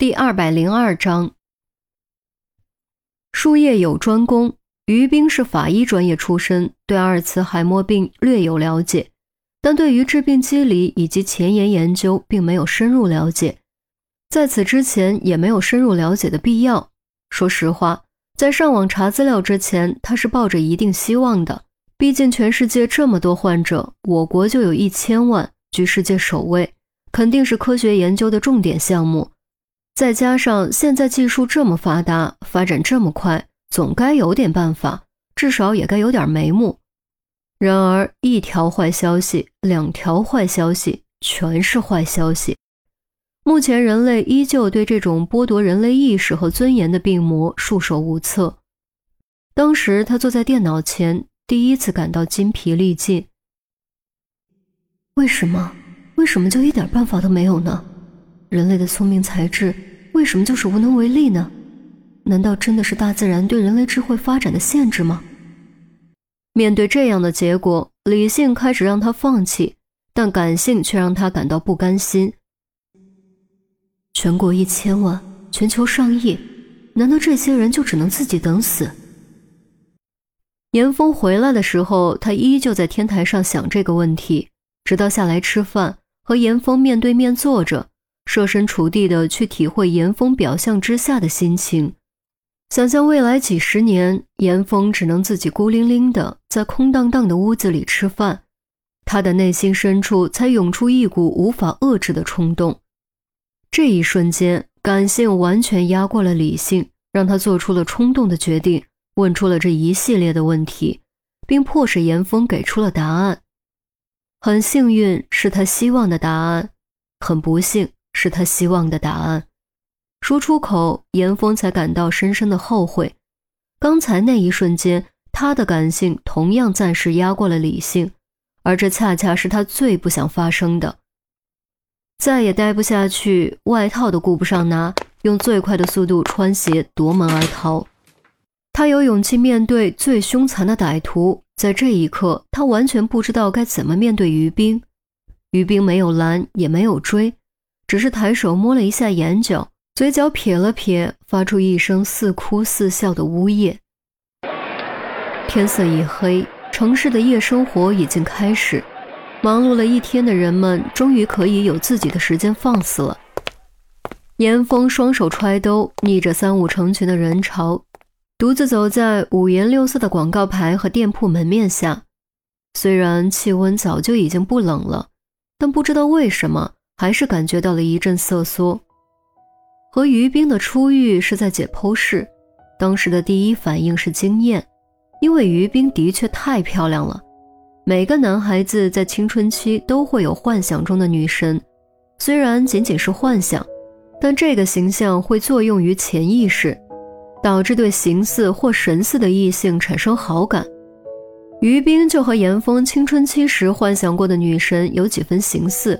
第二百零二章，术业有专攻。于冰是法医专业出身，对阿尔茨海默病略有了解，但对于致病机理以及前沿研究并没有深入了解。在此之前，也没有深入了解的必要。说实话，在上网查资料之前，他是抱着一定希望的。毕竟全世界这么多患者，我国就有一千万，居世界首位，肯定是科学研究的重点项目。再加上现在技术这么发达，发展这么快，总该有点办法，至少也该有点眉目。然而，一条坏消息，两条坏消息，全是坏消息。目前，人类依旧对这种剥夺人类意识和尊严的病魔束手无策。当时，他坐在电脑前，第一次感到筋疲力尽。为什么？为什么就一点办法都没有呢？人类的聪明才智。为什么就是无能为力呢？难道真的是大自然对人类智慧发展的限制吗？面对这样的结果，理性开始让他放弃，但感性却让他感到不甘心。全国一千万，全球上亿，难道这些人就只能自己等死？严峰回来的时候，他依旧在天台上想这个问题，直到下来吃饭，和严峰面对面坐着。设身处地的去体会严峰表象之下的心情，想象未来几十年，严峰只能自己孤零零的在空荡荡的屋子里吃饭，他的内心深处才涌出一股无法遏制的冲动。这一瞬间，感性完全压过了理性，让他做出了冲动的决定，问出了这一系列的问题，并迫使严峰给出了答案。很幸运，是他希望的答案；很不幸。是他希望的答案，说出口，严峰才感到深深的后悔。刚才那一瞬间，他的感性同样暂时压过了理性，而这恰恰是他最不想发生的。再也待不下去，外套都顾不上拿，用最快的速度穿鞋夺门而逃。他有勇气面对最凶残的歹徒，在这一刻，他完全不知道该怎么面对于冰。于冰没有拦，也没有追。只是抬手摸了一下眼角，嘴角撇了撇，发出一声似哭似笑的呜咽。天色已黑，城市的夜生活已经开始，忙碌了一天的人们终于可以有自己的时间放肆了。严峰双手揣兜，逆着三五成群的人潮，独自走在五颜六色的广告牌和店铺门面下。虽然气温早就已经不冷了，但不知道为什么。还是感觉到了一阵瑟缩。和于冰的初遇是在解剖室，当时的第一反应是惊艳，因为于冰的确太漂亮了。每个男孩子在青春期都会有幻想中的女神，虽然仅仅是幻想，但这个形象会作用于潜意识，导致对形似或神似的异性产生好感。于冰就和严峰青春期时幻想过的女神有几分形似。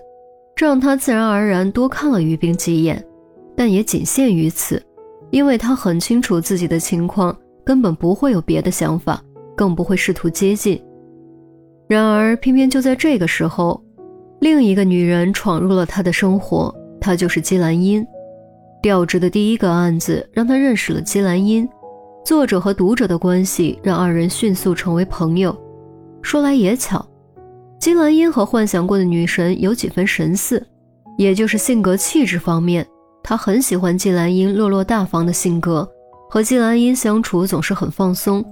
这让他自然而然多看了于冰几眼，但也仅限于此，因为他很清楚自己的情况，根本不会有别的想法，更不会试图接近。然而，偏偏就在这个时候，另一个女人闯入了他的生活，她就是姬兰英。调职的第一个案子让他认识了姬兰英，作者和读者的关系让二人迅速成为朋友。说来也巧。金兰英和幻想过的女神有几分神似，也就是性格气质方面，他很喜欢金兰英落落大方的性格，和金兰英相处总是很放松，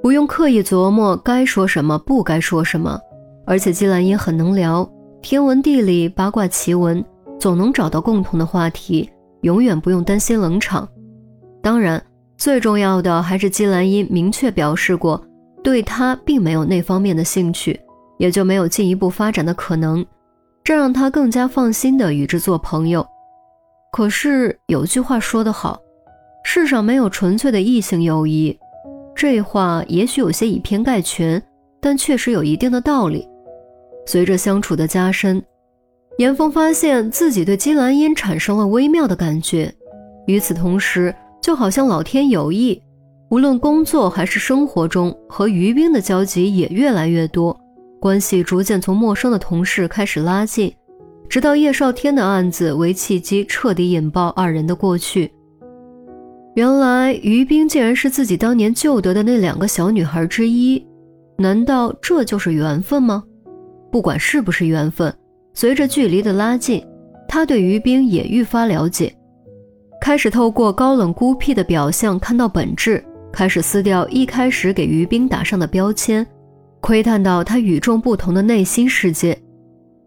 不用刻意琢磨该说什么不该说什么，而且金兰英很能聊，天文地理八卦奇闻，总能找到共同的话题，永远不用担心冷场。当然，最重要的还是金兰英明确表示过，对他并没有那方面的兴趣。也就没有进一步发展的可能，这让他更加放心的与之做朋友。可是有句话说得好，世上没有纯粹的异性友谊。这话也许有些以偏概全，但确实有一定的道理。随着相处的加深，严峰发现自己对金兰英产生了微妙的感觉。与此同时，就好像老天有意，无论工作还是生活中，和于冰的交集也越来越多。关系逐渐从陌生的同事开始拉近，直到叶少天的案子为契机，彻底引爆二人的过去。原来于冰竟然是自己当年救得的那两个小女孩之一，难道这就是缘分吗？不管是不是缘分，随着距离的拉近，他对于冰也愈发了解，开始透过高冷孤僻的表象看到本质，开始撕掉一开始给于冰打上的标签，窥探到他与众不同的内心世界。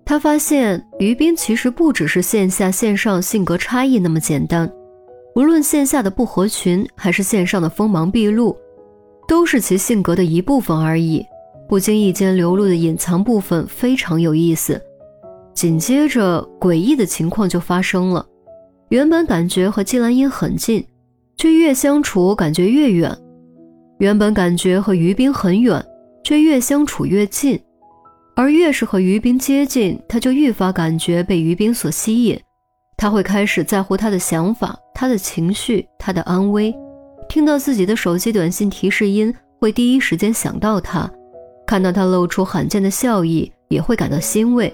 他发现于冰其实不只是线下线上性格差异那么简单，无论线下的不合群，还是线上的锋芒毕露，都是其性格的一部分而已。不经意间流露的隐藏部分非常有意思。紧接着，诡异的情况就发生了。原本感觉和季兰英很近，却越相处感觉越远；原本感觉和于冰很远，却越相处越近。而越是和于冰接近，他就愈发感觉被于冰所吸引。他会开始在乎他的想法、他的情绪、他的安危。听到自己的手机短信提示音，会第一时间想到他；看到他露出罕见的笑意，也会感到欣慰。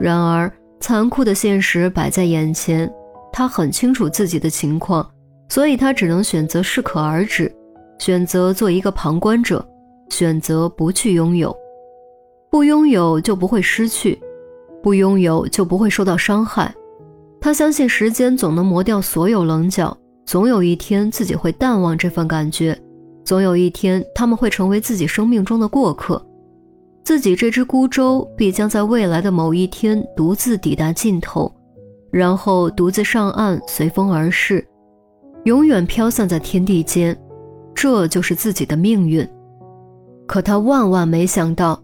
然而，残酷的现实摆在眼前，他很清楚自己的情况，所以他只能选择适可而止，选择做一个旁观者，选择不去拥有。不拥有就不会失去，不拥有就不会受到伤害。他相信时间总能磨掉所有棱角，总有一天自己会淡忘这份感觉，总有一天他们会成为自己生命中的过客。自己这只孤舟必将在未来的某一天独自抵达尽头，然后独自上岸，随风而逝，永远飘散在天地间。这就是自己的命运。可他万万没想到。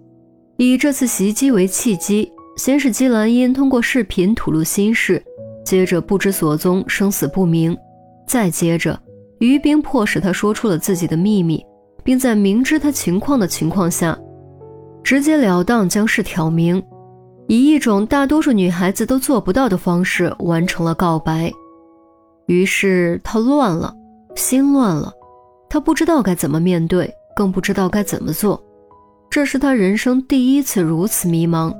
以这次袭击为契机，先是姬兰英通过视频吐露心事，接着不知所踪，生死不明，再接着于冰迫使他说出了自己的秘密，并在明知他情况的情况下，直截了当将事挑明，以一种大多数女孩子都做不到的方式完成了告白。于是他乱了，心乱了，他不知道该怎么面对，更不知道该怎么做。这是他人生第一次如此迷茫，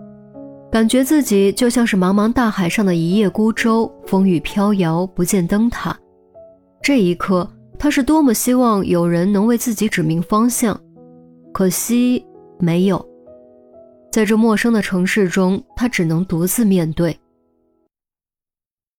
感觉自己就像是茫茫大海上的一叶孤舟，风雨飘摇，不见灯塔。这一刻，他是多么希望有人能为自己指明方向，可惜没有。在这陌生的城市中，他只能独自面对。